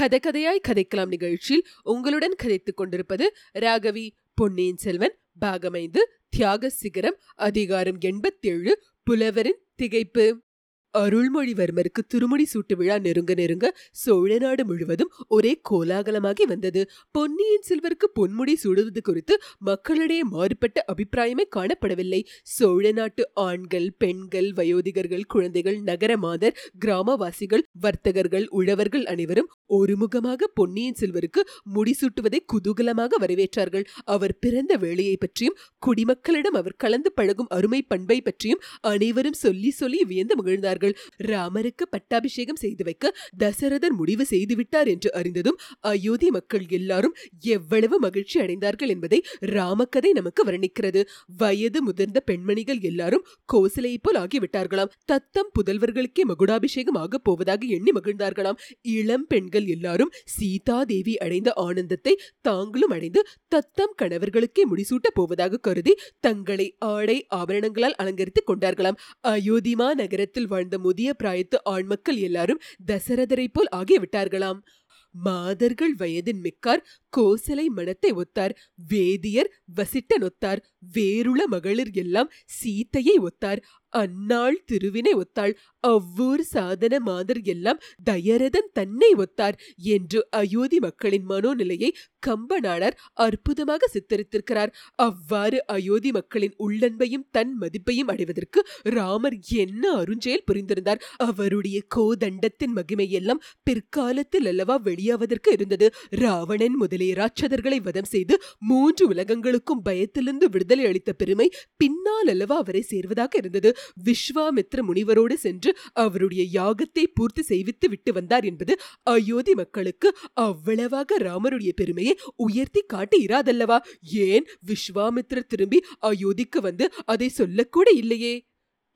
கதை கதையாய் கதைக்கலாம் நிகழ்ச்சியில் உங்களுடன் கதைத்துக் கொண்டிருப்பது ராகவி பொன்னியின் செல்வன் பாகமைந்து தியாக சிகரம் அதிகாரம் எண்பத்தேழு புலவரின் திகைப்பு. அருள்மொழிவர்மருக்கு திருமணி சூட்டு விழா நெருங்க நெருங்க சோழ நாடு முழுவதும் ஒரே கோலாகலமாகி வந்தது. பொன்னியின் செல்வருக்கு பொன்முடி சூடுவது குறித்து மக்களிடையே மாறுபட்ட அபிப்பிராயமே காணப்படவில்லை. சோழ நாட்டு ஆண்கள் பெண்கள் வயோதிகர்கள் குழந்தைகள் நகர மாதர் கிராமவாசிகள் வர்த்தகர்கள் உழவர்கள் அனைவரும் ஒருமுகமாக பொன்னியின் செல்வருக்கு முடிசூட்டுவதை குதூகலமாக வரவேற்றார்கள். அவர் பிறந்த வேளையை பற்றியும் குடிமக்களிடம் அவர் கலந்து பழகும் அருமை பண்பை பற்றியும் அனைவரும் சொல்லி சொல்லி வியந்து மகிழ்ந்தார்கள். ராமருக்கு பட்டாபிஷேகம் செய்து வைக்க தசரதர் முடிவு செய்துவிட்டார் என்று அறிந்ததும் அயோத்தி மக்கள் எல்லாரும் எவ்வளவு மகிழ்ச்சி அடைந்தார்கள் என்பதை ராமகதை நமக்கு வர்ணிக்கிறது. வயது முதிர்ந்த பெண்மணிகள் எல்லாரும் கோசலையை போல் ஆகிவிட்டார்களாம். தத்தம் புதல்வர்களுக்கே மகுடாபிஷேகம் ஆகப் போவதாக எண்ணி மகிழ்ந்தார்களாம். இளம் பெண்கள் எல்லாரும் சீதா தேவி அடைந்த ஆனந்தத்தை தாங்களும் அடைந்து தத்தம் கணவர்களுக்கே முடிசூட்டப் போவதாக கருதி தங்களை ஆடை ஆபரணங்களால் அலங்கரித்துக் கொண்டார்களாம். அயோத்திமா நகரத்தில் வாழ்ந்த முதிய பிராயத்து ஆண்மக்கள் எல்லாரும் தசரதரை போல் ஆகிவிட்டார்களாம். மாதர்கள் வயதின் மிக்கார் கோசலை மனத்தை ஒத்தார் வேதியர் வசிட்டன் ஒத்தார் வேறுள மகளிர் எல்லாம் சீத்தையை ஒத்தார் அன்னாள் திருவினை ஒத்தாள் அவ்வூர் சாதன மாதர் எல்லாம் தயரதன் தன்னை ஒத்தார் என்று அயோத்தி மக்களின் மனோநிலையை கம்பனாளர் அற்புதமாக சித்தரித்திருக்கிறார். அவ்வாறு அயோத்தி மக்களின் உள்ளன்பையும் தன் மதிப்பையும் அடைவதற்கு ராமர் என்ன அருஞ்செயல் புரிந்திருந்தார். அவருடைய கோதண்டத்தின் மகிமையெல்லாம் பிற்காலத்தில் அல்லவா வெளியாவதற்கு இருந்தது. ராவணன் முதல் முதலிய ராட்சதர்களை வதம் செய்து மூன்று உலகங்களுக்கும் பயத்திலிருந்து விடுதலை அளித்த பெருமை பின்னால் அல்லவா அவரை சேர்வதாக இருந்தது. விஸ்வாமித்ர முனிவரோடு சென்று அவருடைய யாகத்தை பூர்த்தி செய்வித்து விட்டு வந்தார் என்பது அயோத்தி மக்களுக்கு அவ்வளவாக ராமருடைய பெருமையை உயர்த்தி காட்டி இராதல்லவா ஏன் விஸ்வாமித்ரர் திரும்பி அயோத்திக்கு வந்து அதை சொல்லக்கூட இல்லையே?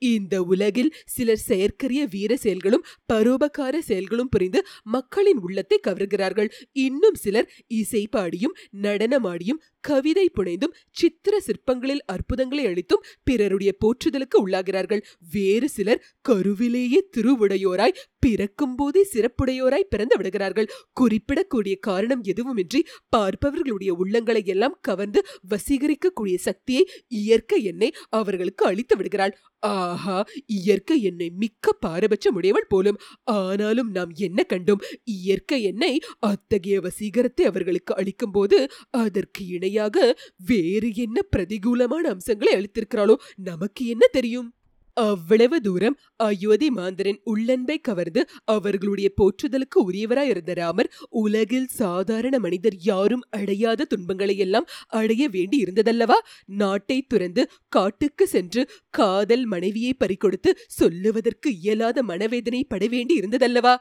இந்த உலகில் சிலர் செயற்கரிய வீர செயல்களும் பரோபகார செயல்களும் புரிந்து மக்களின் உள்ளத்தை கவர்கிறார்கள். இன்னும் சிலர் இசை பாடியும் நடனமாடியும் கவிதை புனைந்தும் சித்திர சிற்பங்களில் அற்புதங்களை அளித்தும் பிறருடைய போற்றுதலுக்கு உள்ளாகிறார்கள். வேறு சிலர் கருவிலேயே திருவுடையோராய் பிறக்கும் போதே சிறப்புடையோராய் பிறந்து விடுகிறார்கள். குறிப்பிடக்கூடிய காரணம் எதுவுமின்றி பார்ப்பவர்களுடைய உள்ளங்களை எல்லாம் கவர்ந்து வசீகரிக்கக்கூடிய சக்தியை இயற்கை எண்ணெய் அவர்களுக்கு அளித்து விடுகிறாள். ஆஹா இயற்கை என்னை மிக்க பாரபட்சமுடையவள் போலும். ஆனாலும் நாம் என்ன கண்டோம்? இயற்கை என்னை அத்தகைய வசீகரத்தை அவர்களுக்கு அளிக்கும் போது அதற்கு இணையாக வேறு என்ன பிரதிகூலமான அம்சங்களை அளித்திருக்கிறாளோ? நமக்கு என்ன தெரியும்? அவ்வளவு தூரம் அயோத்தி மாந்தரின் உள்ளன்பை கவர்ந்து அவர்களுடைய போற்றுதலுக்கு உரியவராய் இருந்த ராமர் உலகில் சாதாரண மனிதர் யாரும் அடையாத துன்பங்களை எல்லாம் அடைய வேண்டி இருந்ததல்லவா? நாட்டை துறந்து காட்டுக்கு சென்று காதல் மனைவியை பறிகொடுத்து சொல்லுவதற்கு இயலாத மனவேதனை பட வேண்டி இருந்ததல்லவா?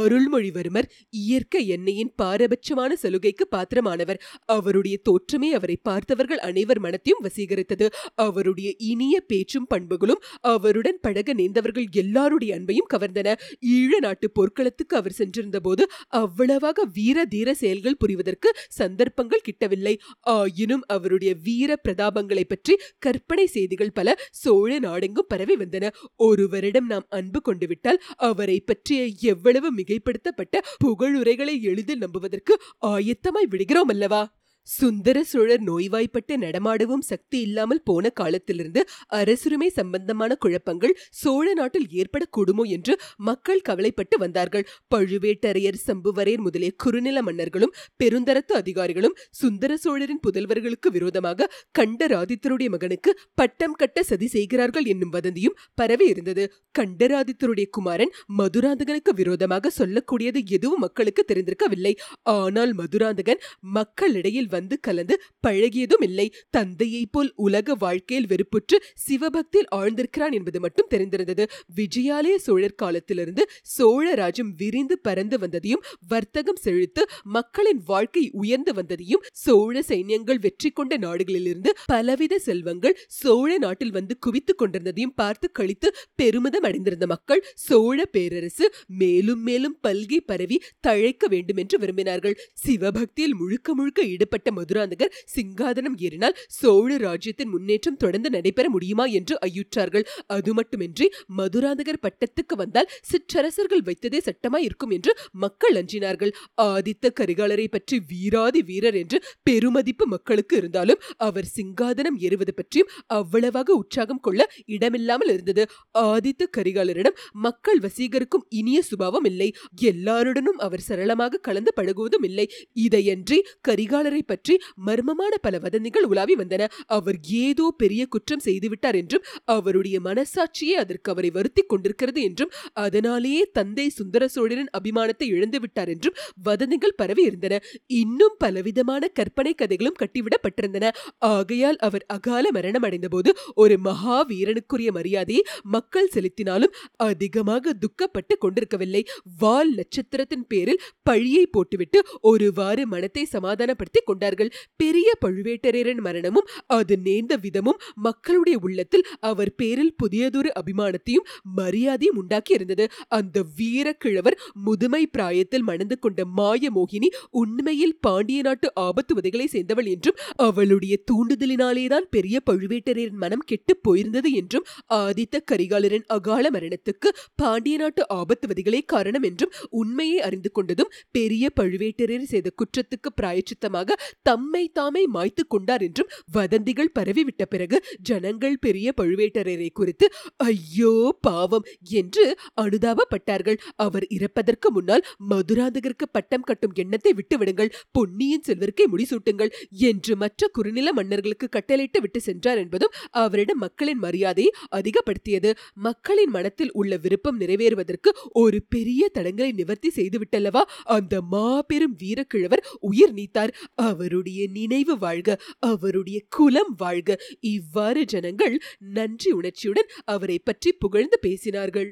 அருள்மொழிவர்மர் இயற்கை எண்ணெயின் பாரபட்சமான சலுகைக்கு பாத்திரமானவர். அவருடைய தோற்றமே அவரை பார்த்தவர்கள் அனைவர் மனத்தையும் வசீகரித்தது. அவருடைய இனிய பேச்சும் பண்புகளும் அவருடன் பழக நேர்ந்தவர்கள் எல்லாருடைய அன்பையும் கவர்ந்தன. ஈழ நாட்டு போர்க்களத்துக்கு அவர் சென்றிருந்த போது அவ்வளவாக வீர தீர செயல்கள் புரிவதற்கு சந்தர்ப்பங்கள் கிட்டவில்லை. ஆயினும் அவருடைய வீர பிரதாபங்களை பற்றி கற்பனை செய்திகள் பல சோழ நாடெங்கும் பரவி வந்தன. ஒருவரிடம் நாம் அன்பு கொண்டு விட்டால் அவரை பற்றிய எவ்வளவு மிகைப்படுத்தப்பட்ட புகழுரைகளை எளிதில் நம்புவதற்கு ஆயத்தமாய் விடுகிறோம் அல்லவா? சுந்தர சோழர் நோய்வாய்ப்பட்டு நடமாடவும் சக்தி இல்லாமல் போன காலத்திலிருந்து அரசுரிமை சம்பந்தமான குழப்பங்கள் சோழ நாட்டில் ஏற்படக்கூடுமோ என்று மக்கள் கவலைப்பட்டு வந்தார்கள். பழுவேட்டரையர் சம்புவரையர் முதலிய குறுநில மன்னர்களும் பெருந்தரத்து அதிகாரிகளும் சுந்தர சோழரின் புதல்வர்களுக்கு விரோதமாக கண்டராதித்தருடைய மகனுக்கு பட்டம் கட்ட சதி செய்கிறார்கள் என்னும் வதந்தியும் பரவி இருந்தது. கண்டராதித்தருடைய குமாரன் மதுராந்தகனுக்கு விரோதமாக சொல்லக்கூடியது எதுவும் மக்களுக்கு தெரிந்திருக்கவில்லை. ஆனால் மதுராந்தகன் மக்களிடையில் வந்து கலந்து பழகியதும் இல்லை. தந்தையைப் போல் உலக வாழ்க்கையில் வெறுப்புற்று சிவபக்தியில் ஆழ்ந்திருக்கிறான் என்பது மட்டும் தெரிந்திருந்தது. விஜயாலய சோழர் காலத்திலிருந்து சோழ ராஜ்யம் விரிந்து பறந்து வந்ததையும் வர்த்தகம் செழித்து மக்களின் வாழ்க்கை உயர்ந்து வந்ததையும் சோழ சைன்யங்கள் வெற்றி கொண்ட நாடுகளிலிருந்து பலவித செல்வங்கள் சோழ நாட்டில் வந்து குவித்துக் கொண்டிருந்ததையும் பார்த்து கழித்து பெருமிதம் அடைந்திருந்த மக்கள் சோழ பேரரசு மேலும் மேலும் பல்கி பரவி தழைக்க வேண்டும் என்று விரும்பினார்கள். சிவபக்தியில் முழுக்க முழுக்க ஈடுபட்ட ஏற்பட்ட மதுராந்தகர் சிங்காதனம் ஏறினால் சோழ ராஜ்யத்தின் முன்னேற்றம் தொடர்ந்து நடைபெற முடியுமா என்று ஐயுற்றார்கள். அது மட்டுமின்றி மதுராந்தகர் பட்டத்துக்கு வந்தால் சிற்றரசர்கள் வைத்ததே சட்டமாய் இருக்கும் என்று மக்கள் அஞ்சினார்கள். ஆதித்த கரிகாலரை பற்றி வீராதி வீரர் என்று பெருமதிப்பு மக்களுக்கு இருந்தாலும் அவர் சிங்காதனம் ஏறுவது பற்றியும் அவ்வளவாக உற்சாகம் கொள்ள இடமில்லாமல் இருந்தது. ஆதித்த கரிகாலரிடம் மக்கள் வசீகருக்கும் இனிய சுபாவம் இல்லை. எல்லாருடனும் அவர் சரளமாக கலந்து பழகுவதும் இல்லை. இதையன்றி கரிகாலரை பற்றி மர்மமான பல வதந்திகள் உலாவி வந்தன. அவர் ஏதோ பெரிய குற்றம் செய்துவிட்டார் என்றும் அவருடைய மனசாட்சியே அதற்கு அவரை வருத்தி கொண்டிருக்கிறது என்றும் அதனாலேயே தந்தை சுந்தர சோழரின் அபிமானத்தை இழந்து விட்டார் என்றும் வதந்திகள் பரவி இருந்தன. இன்னும் பலவிதமான கற்பனை கதைகளும் கட்டிவிடப்பட்டிருந்தன. ஆகையால் அவர் அகால மரணம் அடைந்தபோது ஒரு மகாவீரனுக்குரிய மரியாதையை மக்கள் செலுத்தினாலும் அதிகமாக துக்கப்பட்டு கொண்டிருக்கவில்லை. வால் நட்சத்திரத்தின் பேரில் பழியை போட்டுவிட்டு ஒருவாறு மனத்தை சமாதானப்படுத்திக் கொண்டார்கள். பெரிய பழுவேட்டரையரின் மரணமும் அது நேர்ந்த விதமும் மக்களுடைய உள்ளத்தில் அவர் பேரில் புதியதொரு அபிமானத்தையும் மரியாதையும் உண்டாக்கி இருந்தது. அந்த வீரக்கிழவர் முதுமை பிராயத்தில் மணந்து கொண்ட மாய மோகினி உண்மையில் பாண்டிய நாட்டு ஆபத்து உதைகளை சேர்ந்தவள் என்றும் அவளுடைய தூண்டுதலினாலேதான் பெரிய பழுவேட்டரையரின் மனம் கெட்டு போயிருந்தது என்றும் ஆதித்த கரிகாலரின் அகால மரணத்துக்கு பாண்டிய நாட்டு ஆபத்துவதிகளே காரணம் என்றும் உண்மையை அறிந்து கொண்டதும் பெரிய பழுவேட்டரையர் செய்த குற்றத்துக்கு பிராயச்சித்தமாக தம்மை தாமே மாய்த்து கொண்டார் என்றும் வதந்திகள் பரவிவிட்ட பிறகு ஜனங்கள் பெரிய பழுவேட்டரையரை குறித்து ஐயோ பாவம்! என்று அனுதாபப்பட்டார்கள். அவர் இறப்பதற்கு முன்னால் மதுராந்தகருக்கு பட்டம் கட்டும் எண்ணத்தை விட்டுவிடுங்கள். பொன்னியின் செல்வருக்கே முடிசூட்டுங்கள் என்று மற்ற குறுநில மன்னர்களுக்கு கட்டளையிட்டு விட்டு சென்றார் என்பதும் அவரிடம் மக்களின் மரியாதையை அதிகப்படுத்தியது. மக்களின் மனத்தில் உள்ள விருப்பம் நிறைவேறுவதற்கு ஒரு பெரிய தடங்களை நிவர்த்தி செய்துவிட்டல்லவா? அந்த மாபெரும் வீரக்கிழவர் உயிர் நீத்தார். அவருடைய நினைவு வாழ்க அவருடைய குலம் வாழ்க. இவ்வாறு ஜனங்கள் நன்றி உணர்ச்சியுடன் அவரை பற்றி புகழ்ந்து பேசினார்கள்.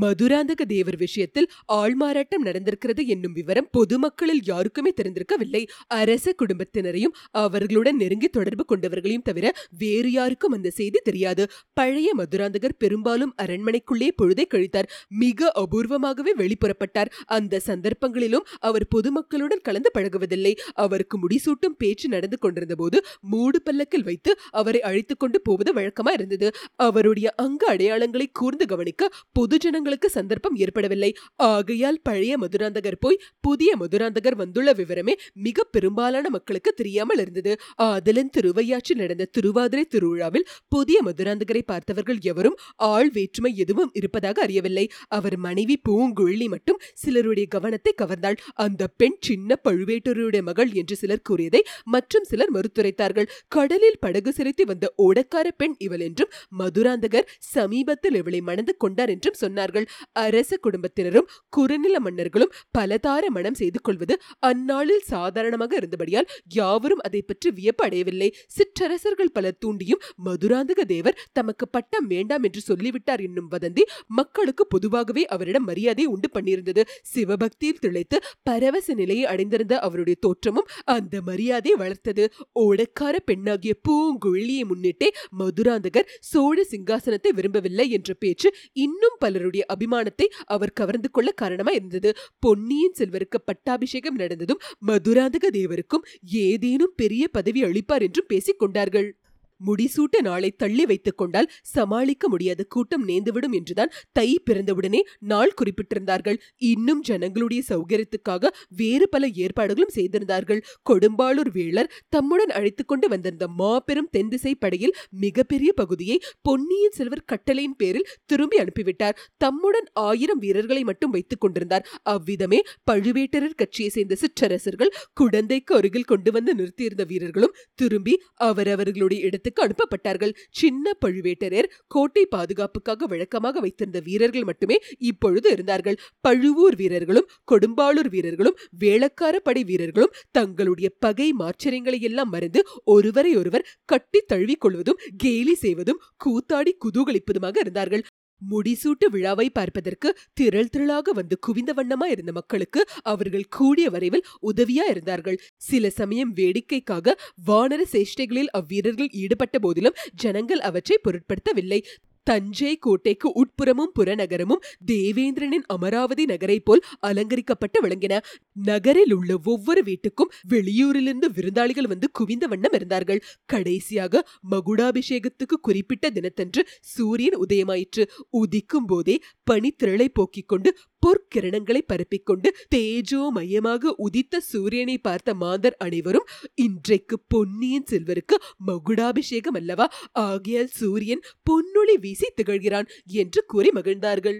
மதுராந்தக தேவர் விஷயத்தில் ஆள்மாறாட்டம் நடந்திருக்கிறது என்னும் விவரம் பொதுமக்களில் யாருக்குமே தெரிந்திருக்கவில்லை. அரச குடும்பத்தினரையும் அவர்களுடன் நெருங்கி தொடர்பு கொண்டவர்களையும் தவிர வேறு யாருக்கும் அந்த செய்தி தெரியாது. பழைய மதுராந்தகர் பெரும்பாலும் அரண்மனைக்குள்ளே பொழுதை கழித்தார். மிக அபூர்வமாகவே வெளிப்புறப்பட்டார். அந்த சந்தர்ப்பங்களிலும் அவர் பொதுமக்களுடன் கலந்து பழகுவதில்லை. அவருக்கு முடிசூட்டும் பேச்சு நடந்து கொண்டிருந்த போது மூடு பல்லக்கில் வைத்து அவரை அழைத்துக் கொண்டு போவது வழக்கமா இருந்தது. அவருடைய அங்க அடையாளங்களை கூர்ந்து கவனிக்க பொது பொதுஜனங்களுக்கு சந்தர்ப்பம் ஏற்படவில்லை. ஆகையால் பழைய மதுராந்தகர் போய் புதிய மதுராந்தகர் வந்துள்ள விவரமே மிக பெரும்பாலான மக்களுக்கு தெரியாமல் இருந்தது. ஆதலன் திருவையாற்றில் நடந்த திருவாதிரை திருவிழாவில் புதிய மதுராந்தகரை பார்த்தவர்கள் எவரும் ஆள் வேற்றுமை எதுவும் இருப்பதாக அறியவில்லை. அவர் மனைவி பூங்குழலி மட்டும் சிலருடைய கவனத்தை கவர்ந்தாள். அந்த பெண் சின்ன பழுவேட்டருடைய மகள் என்று சிலர் கூறியதை மற்றும் சிலர் மறுத்துரைத்தார்கள். கடலில் படகு செலுத்தி வந்த ஓடக்கார பெண் இவள் என்றும் மதுராந்தகர் சமீபத்தில் இவளை மணந்து கொண்டார் என்றும் சொன்னார்கள். அரச குடும்பத்தினரும் குறுநில மன்னர்களும் பலதார மனம் செய்து கொள்வது அந்நாளில் சாதாரணமாக இருந்தபடியால் யாவரும் அதை பற்றி வியப்பு அடையவில்லை சிற்றரசர்கள் பலர் தூண்டியும் மதுராந்தக தேவர் தமக்கு பட்டம் வேண்டாம் என்று சொல்லிவிட்டார் என்னும் வதந்தி மக்களுக்கு பொதுவாகவே அவரிடம் மரியாதை உண்டு பண்ணியிருந்தது. சிவபக்தியில் திளைத்து பரவச நிலையை அடைந்திருந்த அவருடைய தோற்றமும் அந்த மரியாதையை வளர்த்தது. ஓடக்கார பெண்ணாகிய பூங்குழலியை முன்னிட்டே மதுராந்தகர் சோழ சிங்காசனத்தை விரும்பவில்லை என்ற பேச்சு இன்னும் பல பலருடைய அபிமானத்தை அவர் கவர்ந்து கொள்ள காரணமா இருந்தது. பொன்னியின் செல்வருக்கு பட்டாபிஷேகம் நடந்ததும் மதுராந்தக தேவருக்கும் ஏதேனும் பெரிய பதவி அளிப்பார் என்றும் பேசிக் கொண்டார்கள். முடிசூட்ட நாளை தள்ளி வைத்துக் கொண்டால் சமாளிக்க முடியாத கூட்டம் நேர்ந்துவிடும் என்றுதான் தை பிறந்தவுடனே நாள் குறிப்பிட்டிருந்தார்கள். இன்னும் ஜனங்களுடைய சௌகரியத்துக்காக வேறு பல ஏற்பாடுகளும் செய்திருந்தார்கள். கொடும்பாளூர் வேளர் தம்முடன் அழைத்துக் கொண்டு வந்திருந்த மாபெரும் தென்திசை படையில் மிகப்பெரிய பகுதியை பொன்னியின் செல்வர் கட்டளையின் பேரில் திரும்பி அனுப்பிவிட்டார். தம்முடன் ஆயிரம் வீரர்களை மட்டும் வைத்துக் கொண்டிருந்தார். அவ்விதமே பழுவேட்டரர் கட்சியை சேர்ந்த சிற்றரசர்கள் குடந்தைக்கு அருகில் கொண்டு வந்து நிறுத்தியிருந்த வீரர்களும் திரும்பி அவரவர்களுடைய இடத்துக்கு அனுப்பப்பட்டார்கள். சின்ன பழுவேட்டரர் கோட்டை பாதுகாப்புக்காக வழக்கமாக வைத்திருந்த வீரர்கள் மட்டுமே இப்பொழுது இருந்தார்கள். பழுவூர் வீரர்களும் கொடும்பாளூர் வீரர்களும் வேளக்கார படை வீரர்களும் தங்களுடைய பகை மாச்சரியங்களை எல்லாம் மறந்து ஒருவரை ஒருவர் கட்டி தழுவிக் கொள்வதும் கேலி செய்வதும் கூத்தாடி குதூகலிப்பதுமாக இருந்தார்கள். முடிசூட்டு விழாவை பார்ப்பதற்கு திரள் திரளாக வந்து குவிந்த வண்ணமா இருந்த மக்களுக்கு அவர்கள் கூடிய வரைவில் உதவியா இருந்தார்கள். சில சமயம் வேடிக்கைக்காக வானர சேஷ்டைகளில் அவ்வீரர்கள் ஈடுபட்ட போதிலும் ஜனங்கள் அவற்றை பொருட்படுத்தவில்லை. தஞ்சை கோட்டைக்கு உட்புறமும் புறநகரமும் தேவேந்திரனின் அமராவதி நகரை போல் அலங்கரிக்கப்பட்டு விளங்கின. நகரில் உள்ள ஒவ்வொரு வீட்டுக்கும் வெளியூரிலிருந்து விருந்தாளிகள் வந்து குவிந்த வண்ணம் இருந்தார்கள். கடைசியாக மகுடாபிஷேகத்துக்கு குறிப்பிட்ட தினத்தன்று சூரியன் உதயமாயிற்று. உதிக்கும் போதே பனித்திரளை போக்கிக் கொண்டு பொற்கிரணங்களை பரப்பிக்கொண்டு தேஜோமயமாக உதித்த சூரியனை பார்த்த மாந்தர் அனைவரும் இன்றைக்கு பொன்னியின் செல்வருக்கு மகுடாபிஷேகம் அல்லவா? ஆகையால் சூரியன் பொன் பொன்னொளி வீசி திகழ்கிறான் என்று கூறி மகிழ்ந்தார்கள்.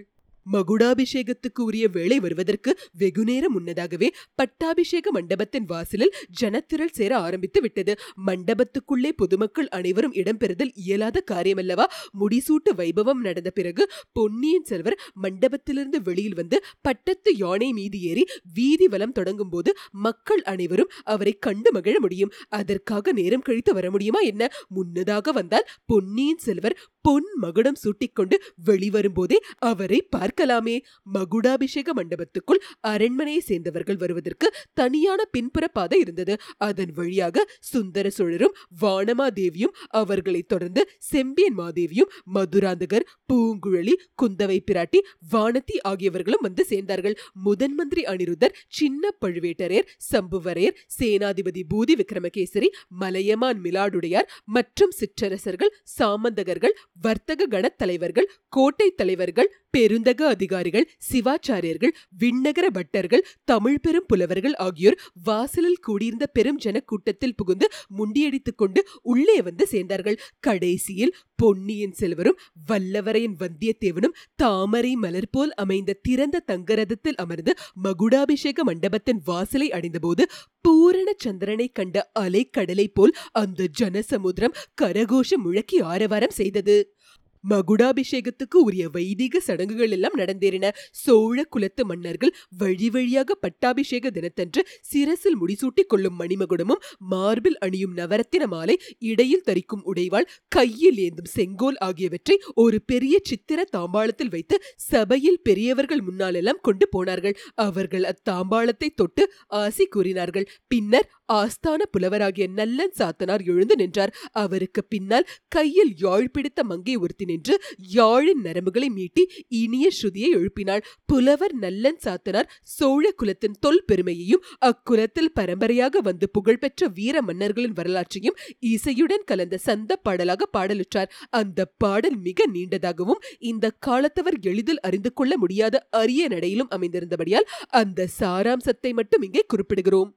மகுடாபிஷேகத்துக்கு உரிய வேலை வருவதற்கு வெகுநேரம் முன்னதாகவே பட்டாபிஷேக மண்டபத்தின் வாசலில் ஜனத்திரள் சேர ஆரம்பித்து விட்டது. மண்டபத்துக்குள்ளே பொதுமக்கள் அனைவரும் இடம்பெறுதல் இயலாத காரியமல்லவா? முடிசூட்டு வைபவம் நடந்த பிறகு பொன்னியின் செல்வர் மண்டபத்திலிருந்து வெளியில் வந்து பட்டத்து யானை மீது ஏறி வீதி வலம் தொடங்கும் போது மக்கள் அனைவரும் அவரை கண்டு மகிழ முடியும். அதற்காக நேரம் கழித்து வர முடியுமா என்ன? முன்னதாக வந்தால் பொன்னியின் செல்வர் பொன் மகுடம் சூட்டிக்கொண்டு வெளிவரும்போதே அவரை அவரை பார்க்கலாமே. மகுடாபிஷேக மண்டபத்துக்குள் அரண்மனையை சேர்ந்தவர்கள் வருவதற்கு தனியான பின்புற பாதை இருந்தது. அதன் வழியாக சுந்தர சோழரும் வானமாதேவியும் அவர்களை தொடர்ந்து செம்பியன் மாதேவியும் மதுராந்தகர் பூங்குழலி குந்தவை பிராட்டி வானதி ஆகியவர்களும் வந்து சேர்ந்தார்கள். முதன் மந்திரி அனிருத்தர் சின்ன பழுவேட்டரையர் சம்புவரையர் சேனாதிபதி பூதி விக்ரமகேசரி மலையமான் மிலாடுடையார் மற்றும் சிற்றரசர்கள் சாமந்தகர்கள் வர்த்தக கணத் தலைவர்கள் கோட்டை தலைவர்கள் பெருந்தக அதிகாரிகள் சிவாச்சாரியர்கள் விண்ணகர பட்டர்கள் தமிழ் பெரும் புலவர்கள் ஆகியோர் வாசலில் கூடியிருந்த பெரும் ஜனக்கூட்டத்தில் புகுந்து முண்டியடித்துக் கொண்டு உள்ளே வந்து சேர்ந்தார்கள். கடைசியில் பொன்னியின் செல்வரும் வல்லவரையின் வந்தியத்தேவனும் தாமரை மலர் போல் அமைந்த திறந்த தங்கரதத்தில் அமர்ந்து மகுடாபிஷேக மண்டபத்தின் வாசலை அடைந்தபோது பூரண சந்திரனை கண்ட அலைக்கடலை போல் அந்த ஜனசமுத்திரம் கரகோஷம் முழக்கி ஆரவாரம் செய்தது. மகுடாபிஷேகத்துக்கு உரிய வைதிக சடங்குகள் எல்லாம் நடந்தேறின. சோழ குலத்து மன்னர்கள் வழி வழியாக பட்டாபிஷேக தினத்தன்று சிரசில் முடிசூட்டிக் கொள்ளும் மணிமகுடமும் மார்பில் அணியும் நவரத்தின மாலை இடையில் தரிக்கும் உடைவாள் கையில் ஏந்தும் செங்கோல் ஆகியவற்றை ஒரு பெரிய சித்திர தாம்பாளத்தில் வைத்து சபையில் பெரியவர்கள் முன்னாலெல்லாம் கொண்டு போனார்கள். அவர்கள் அத்தாம்பாளத்தை தொட்டு ஆசி கூறினார்கள். பின்னர் ஆஸ்தான புலவராகிய நல்லன் சாத்தனார் எழுந்து நின்றார். அவருக்கு பின்னால் கையில் யாழ் பிடித்த மங்கை ஒருத்தி நின்று யாழின் நரம்புகளை மீட்டி இனிய ஸ்ருதியை எழுப்பினாள். புலவர் நல்லன் சாத்தனார் சோழ குலத்தின் தொல் பெருமையையும் அக்குலத்தில் பரம்பரையாக வந்து புகழ்பெற்ற வீர மன்னர்களின் வரலாற்றையும் இசையுடன் கலந்த சந்த பாடலாக பாடலுற்றார். அந்த பாடல் மிக நீண்டதாகவும் இந்த காலத்தவர் எளிதில் அறிந்து கொள்ள முடியாத அரிய நடையிலும் அமைந்திருந்தபடியால் அந்த சாராம்சத்தை மட்டும் இங்கே குறிப்பிடுகிறோம்.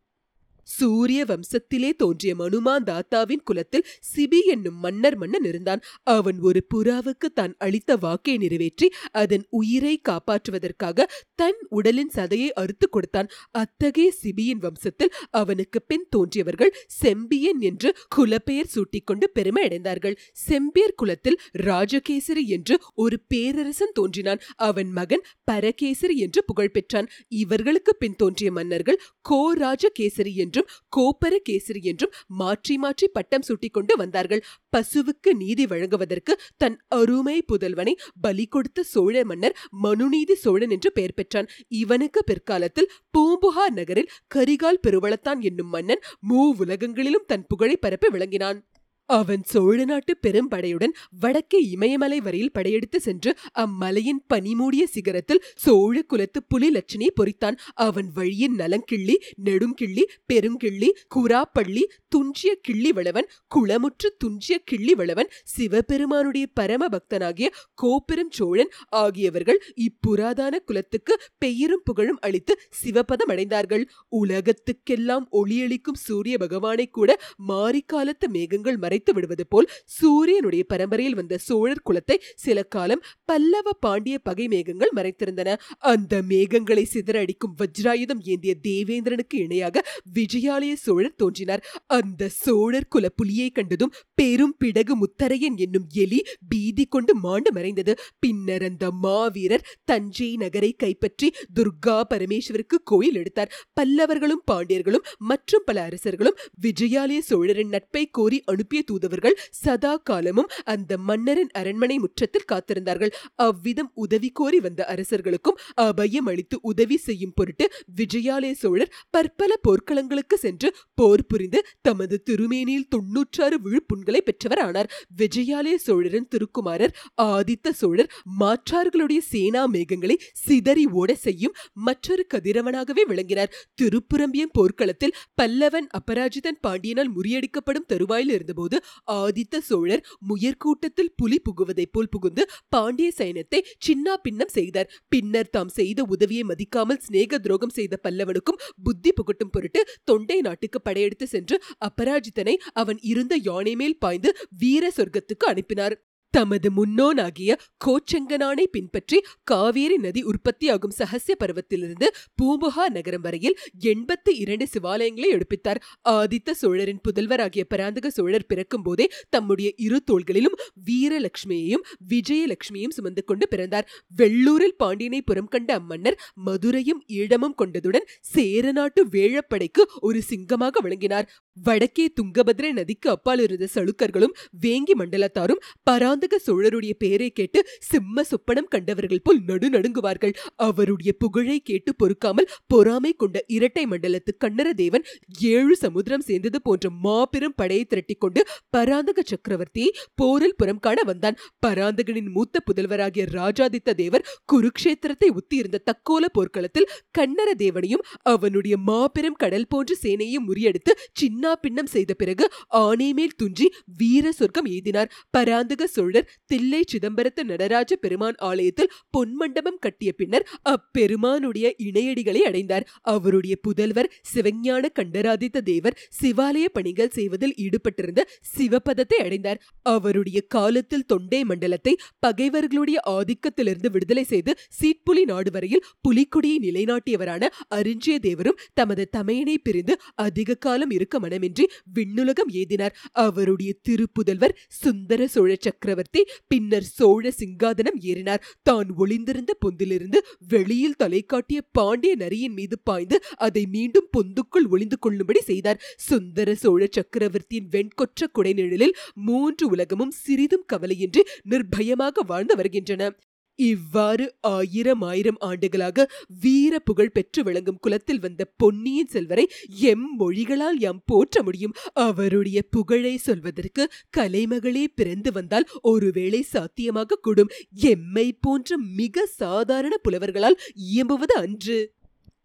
சூரிய வம்சத்திலே தோன்றிய மனுமான் தாத்தாவின் குலத்தில் சிபி என்னும் மன்னர் மன்னன் இருந்தான். அவன் ஒரு புறாவுக்கு தான் அளித்த வாக்கை நிறைவேற்றி அதன் உயிரை காப்பாற்றுவதற்காக தன் உடலின் சதையை அறுத்து கொடுத்தான். அத்தகைய சிபியின் வம்சத்தில் அவனுக்கு பின் தோன்றியவர்கள் செம்பியன் என்று குலப்பெயர் சூட்டிக்கொண்டு பெருமை அடைந்தார்கள் செம்பியர் குலத்தில் ராஜகேசரி என்று ஒரு பேரரசன் தோன்றினான். அவன் மகன் பரகேசரி என்று புகழ் பெற்றான் இவர்களுக்கு பின் தோன்றிய மன்னர்கள் கோ ராஜகேசரி என்று என்றும் கோப்பர கேசரி என்றும் மாற்றி மாற்றி பட்டம் சூட்டிக் கொண்டு வந்தார்கள். பசுவுக்கு நீதி வழங்குவதற்கு தன் அருமை புதல்வனை பலி கொடுத்த சோழ மன்னர் மனுநீதி சோழன் என்று பெயர் பெற்றான். இவனுக்கு பிற்காலத்தில் பூம்புகார் நகரில் கரிகால் பெருவளத்தான் என்னும் மன்னன் மூ உலகங்களிலும் தன் புகழை பரப்பி விளங்கினான். அவன் சோழ நாட்டு பெரும்படையுடன் வடக்கே இமயமலை வரையில் படையெடுத்து சென்று அம்மலையின் பனிமூடிய சிகரத்தில் சோழ குலத்து புலி லட்சணியை பொறித்தான். அவன் வழியின் நலங்கிள்ளி நெடுங்கிள்ளி பெருங்கிள்ளி குராப்பள்ளி துஞ்சிய கிள்ளி வளவன் குளமுற்று துஞ்சிய கிள்ளி வளவன் சிவபெருமானுடைய பரம பக்தனாகிய கோப்பெரும் சோழன் ஆகியவர்கள் இப்புராதான குலத்துக்கு பெயரும் புகழும் அளித்து சிவபதம் அடைந்தார்கள். உலகத்துக்கெல்லாம் ஒளியளிக்கும் சூரிய பகவானை கூட மாரிக்காலத்து மேகங்கள் மறை மறைத்து விடுவது போல் சூரியனுடைய பரம்பரையில் வந்த சோழர் குலத்தை சில காலம் பல்லவ பாண்டிய பகை மேகங்கள் மறைத்திருந்தன. அந்த மேகங்களை சிதறடிக்கும் வஜ்ராயுதம் ஏந்திய தேவேந்திரனுக்கு இணையாக விஜயாலய சோழர் தோன்றினார். அந்த சோழர் குல புலியை கண்டதும் பெரும் பிடகு முத்தரையன் என்னும் எலி பீதி கொண்டு மாண்டு மறைந்தது. பின்னர் அந்த மாவீரர் தஞ்சை நகரை கைப்பற்றி துர்கா பரமேஸ்வருக்கு கோயில் எடுத்தார். பல்லவர்களும் பாண்டியர்களும் மற்றும் பல அரசர்களும் விஜயாலய சோழரின் நட்பை கோரி அனுப்பிய தூதுவர்கள் சதா காலமும் அந்த மன்னரின் அரண்மனை முற்றத்தில் காத்திருந்தார்கள். அவ்விதம் உதவி கோரி வந்த அரசர்களுக்கும் அபயம் அளித்து உதவி செய்யும் பொருட்டு விஜயாலய சோழர் பற்பல போர்க்களங்களுக்கு சென்று போர் புரிந்து தமது திருமேனியில் தொன்னூற்றாறு விழுப்புண்களை பெற்றவர் ஆனார். விஜயாலய சோழரின் திருக்குமாரர் ஆதித்த சோழர் மாற்றார்களுடைய சேனா மேகங்களை சிதறி ஓட செய்யும் மற்றொரு கதிரவனாகவே விளங்கினார். திருப்புரம்பியம் போர்க்களத்தில் பல்லவன் அபராஜிதன் பாண்டியனால் முறியடிக்கப்படும் தருவாயில் இருந்தபோது ஆதித்த சோழர் முயற்கூட்டத்தில் புலி புகுவதைப் போல் புகுந்து பாண்டிய சைனத்தை சின்னா பின்னம் செய்தார். பின்னர் தாம் செய்த உதவியை மதிக்காமல் சிநேக துரோகம் செய்த பல்லவனுக்கும் புத்தி புகட்டும் பொருட்டு தொண்டை நாட்டுக்கு படையெடுத்து சென்று அபராஜித்தனை அவன் இருந்த யானை மேல் பாய்ந்து வீர சொர்க்கத்துக்கு அனுப்பினார். தமது முன்னோனாகிய கோச்செங்கனானை பின்பற்றி காவேரி நதி உற்பத்தியாகும் சகசிய பருவத்திலிருந்து பூம்புகா நகரம் வரையில் எண்பத்தி இரண்டு சிவாலயங்களை எடுப்பித்தார். ஆதித்த சோழரின் புதல்வராகிய பராந்தக சோழர் பிறக்கும் போதே தம்முடைய இரு தோள்களிலும் வீரலட்சுமியையும் விஜயலட்சுமியும் சுமந்து கொண்டு பிறந்தார். வெள்ளூரில் பாண்டியனை புறம் கண்ட அம்மன்னர் மதுரையும் ஈழமும் கொண்டதுடன் சேரநாட்டு வேழப்படைக்கு ஒரு சிங்கமாக விளங்கினார். வடக்கே துங்கபத்ரை நதிக்கு அப்பால் இருந்த சளுக்கர்களும் வேங்கி மண்டலத்தாரும் பராந்தக சோழருடைய பெயரை கேட்டு சிம்ம சொப்பனம் கண்டவர்கள் போல் நடுநடுங்குவார்கள் அவருடைய புகழை கேட்டு பொறுக்காமல் பொறாமை கொண்ட இரட்டை மண்டலத்து கண்ணரதேவன் ஏழு சமுத்திரம் சேர்ந்தது போன்ற மாபெரும் படையை திரட்டிக் கொண்டு பராந்தக சக்கரவர்த்தி போரில் புறம் காண வந்தான். பராந்தகனின் மூத்த புதல்வராகிய ராஜாதித்த தேவர் குருக்ஷேத்திரத்தை ஒத்தியிருந்த தக்கோல போர்க்களத்தில் கண்ணர தேவனையும் அவனுடைய மாபெரும் கடல் போன்ற சேனையும் முறியடித்து சின்ன பின்னம் செய்த பிறகு ஆனை மேல் துஞ்சி வீர சொர்க்கம் எய்தினார். பராந்தக சோழர் தில்லை சிதம்பரத்து நடராஜ பெருமான் ஆலயத்தில் பொன்மண்டபம் கட்டிய பின்னர் அப்பெருமானுடைய இணையடிகளை அடைந்தார். அவருடைய புதல்வர் சிவஞான கண்டராதித்த தேவர் சிவாலய பணிகள் செய்வதில் ஈடுபட்டிருந்த சிவபதத்தை அடைந்தார். அவருடைய காலத்தில் தொண்டை மண்டலத்தை பகைவர்களுடைய ஆதிக்கத்திலிருந்து விடுதலை செய்து சீட்புலி நாடு வரையில் புலிக்கொடியை நிலைநாட்டியவரான அரிஞ்சிய தேவரும் தமது தமையனை பிரிந்து அதிக காலம் இருக்க மனமின்றி விண்ணுலகம் ஏதினார் அவருடைய திருப்புதல்வர் சுந்தர சோழ சக்கரவர்த்தி பின்னர் சோழ சிங்காதனம் ஏறினார். தான் ஒளிந்திருந்த பொந்திலிருந்து வெளியில் தலை காட்டிய பாண்டிய நரியின் மீது பாய்ந்து அதை மீண்டும் பொந்துக்குள் ஒளிந்து கொள்ளும்படி செய்தார். சுந்தர சோழ சக்கரவர்த்தியின் வெண்கொற்ற குடைநிழலில் மூன்று உலகமும் சிறிதும் கவலையின்றி நிர்பயமாக வாழ்ந்து வருகின்றன. இவ்வாறு ஆயிரம் ஆயிரம் ஆண்டுகளாக வீர புகழ் பெற்று விளங்கும் குலத்தில் வந்த பொன்னியின் செல்வரை எம் மொழிகளால் எம் போற்ற முடியும்? அவருடைய புகழை சொல்வதற்கு கலைமகளே பிறந்து வந்தால் ஒருவேளை சாத்தியமாக கூடும். எம்மை போன்ற மிக சாதாரண புலவர்களால் இயம்புவது அன்று.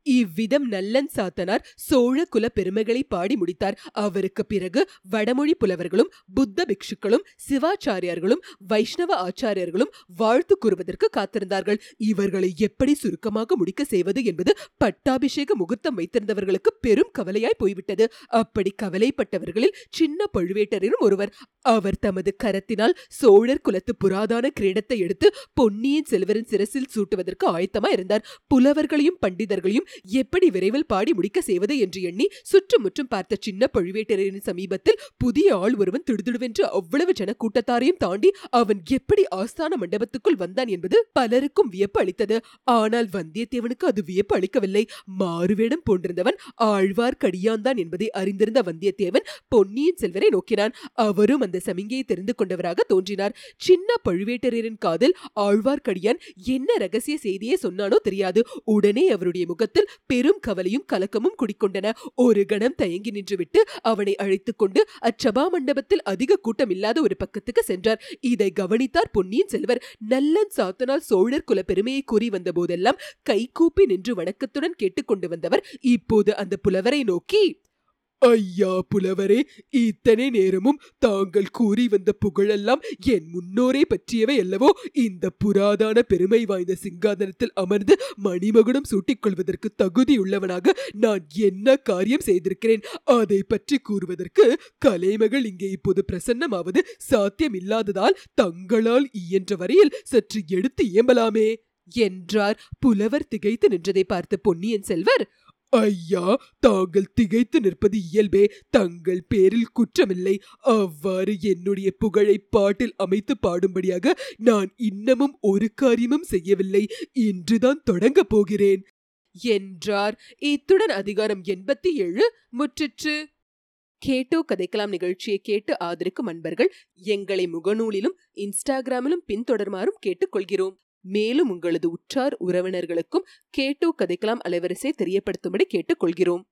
இவ்விதம் நல்லன் சாத்தனார் சோழ குல பெருமைகளை பாடி முடித்தார். அவருக்கு பிறகு வடமொழி புலவர்களும் புத்த பிக்ஷுக்களும் சிவாச்சாரியார்களும் வைஷ்ணவ ஆச்சாரியர்களும் வாழ்த்து கூறுவதற்கு காத்திருந்தார்கள். இவர்களை எப்படி சுருக்கமாக முடிக்க செய்வது என்பது பட்டாபிஷேக முகூர்த்தம் வைத்திருந்தவர்களுக்கு பெரும் கவலையாய் போய்விட்டது. அப்படி கவலைப்பட்டவர்களில் சின்ன பழுவேட்டரரும் ஒருவர். அவர் தமது கரத்தினால் சோழர் குலத்து புராதான கிரீடத்தை எடுத்து பொன்னியின் செல்வரின் சிரசில் சூட்டுவதற்கு ஆயத்தமா இருந்தார் புலவர்களையும் பண்டிதர்களையும் எப்படி விரைவில் பாடி முடிக்க செய்வது என்று எண்ணி சுற்றுமுற்றும் பார்த்த சின்ன பழுவேட்டரையரின் சமீபத்தில் புதிய ஆள் ஒருவன் திடுதிடுவென்று அவ்வளவு ஜன கூட்டத்தாரையும் தாண்டி அவன் எப்படி ஆஸ்தான மண்டபத்துக்குள் வந்தான் என்பது பலருக்கும் வியப்பு அளித்தது. ஆனால் வந்தியத்தேவனுக்கு அது வியப்பு அளிக்கவில்லை. மாறுவேடம் போன்றிருந்தவன் ஆழ்வார்க்கடியான்தான் என்பதை அறிந்திருந்த வந்தியத்தேவன் பொன்னியின் செல்வரை நோக்கினான். அவரும் அந்த சமிங்கையை தெரிந்து கொண்டவராக தோன்றினார். சின்ன பழுவேட்டரையரின் காதில் ஆழ்வார்க்கடியான் என்ன ரகசிய செய்தியை சொன்னானோ தெரியாது. உடனே அவருடைய முகத்தில் பெரும் கவலையும் கலக்கமும் குடிக்கொண்டன. ஒரு கணம் தயங்கி நின்றுவிட்டு அவனை அழைத்துக் கொண்டு அச்சபா மண்டபத்தில் அதிக கூட்டம் இல்லாத ஒரு பக்கத்துக்கு சென்றார். இதை கவனித்தார் பொன்னியின் செல்வர். நல்லன் சாத்தனால் சோழர் குல பெருமையை கூறி வந்த போதெல்லாம் கைகூப்பி நின்று வணக்கத்துடன் கேட்டுக்கொண்டு வந்தவர். இப்போது அந்த புலவரை நோக்கி ஐயா புலவரே இத்தனை நேரமும் தாங்கள் கூறி வந்த புகழெல்லாம் என் முன்னோரை பற்றியவை அல்லவோ? இந்த புராதான பெருமை வாய்ந்த சிங்காதனத்தில் அமர்ந்து மணிமகுடம் சூட்டிக்கொள்வதற்கு தகுதியுள்ளவனாக நான் என்ன காரியம் செய்திருக்கிறேன்? அதை பற்றி கூறுவதற்கு கலைமகள் இங்கே இப்போது பிரசன்னமாவது சாத்தியமில்லாததால் தங்களால் இயன்ற வரையில் சற்று எடுத்து இயம்பலாமே என்றார். புலவர் திகைத்து நின்றதை பார்த்த பொன்னியின் செல்வர் ஐயா தாங்கள் திகைத்து நிற்பது இயல்பே. தங்கள் பேரில் குற்றமில்லை. அவ்வாறு என்னுடைய புகழை பாட்டில் அமைத்து பாடும்படியாக நான் இன்னமும் ஒரு காரியமும் செய்யவில்லை. இன்றுதான் தொடங்கப் போகிறேன். என்றார். இத்துடன் அதிகாரம் எண்பத்தி ஏழு முற்றிற்று. கேட்டோ கதைக்கலாம் நிகழ்ச்சியை கேட்டு ஆதரிக்கும் அன்பர்கள் எங்களை முகநூலிலும் இன்ஸ்டாகிராமிலும் பின்தொடருமாறும் கேட்டுக்கொள்கிறோம். மேலும் உங்களது உற்றார் உறவினர்களுக்கும் கேட்டோ கதைக்கலாம் அலைவரிசை தெரியப்படுத்தும்படி கேட்டுக்கொள்கிறோம்.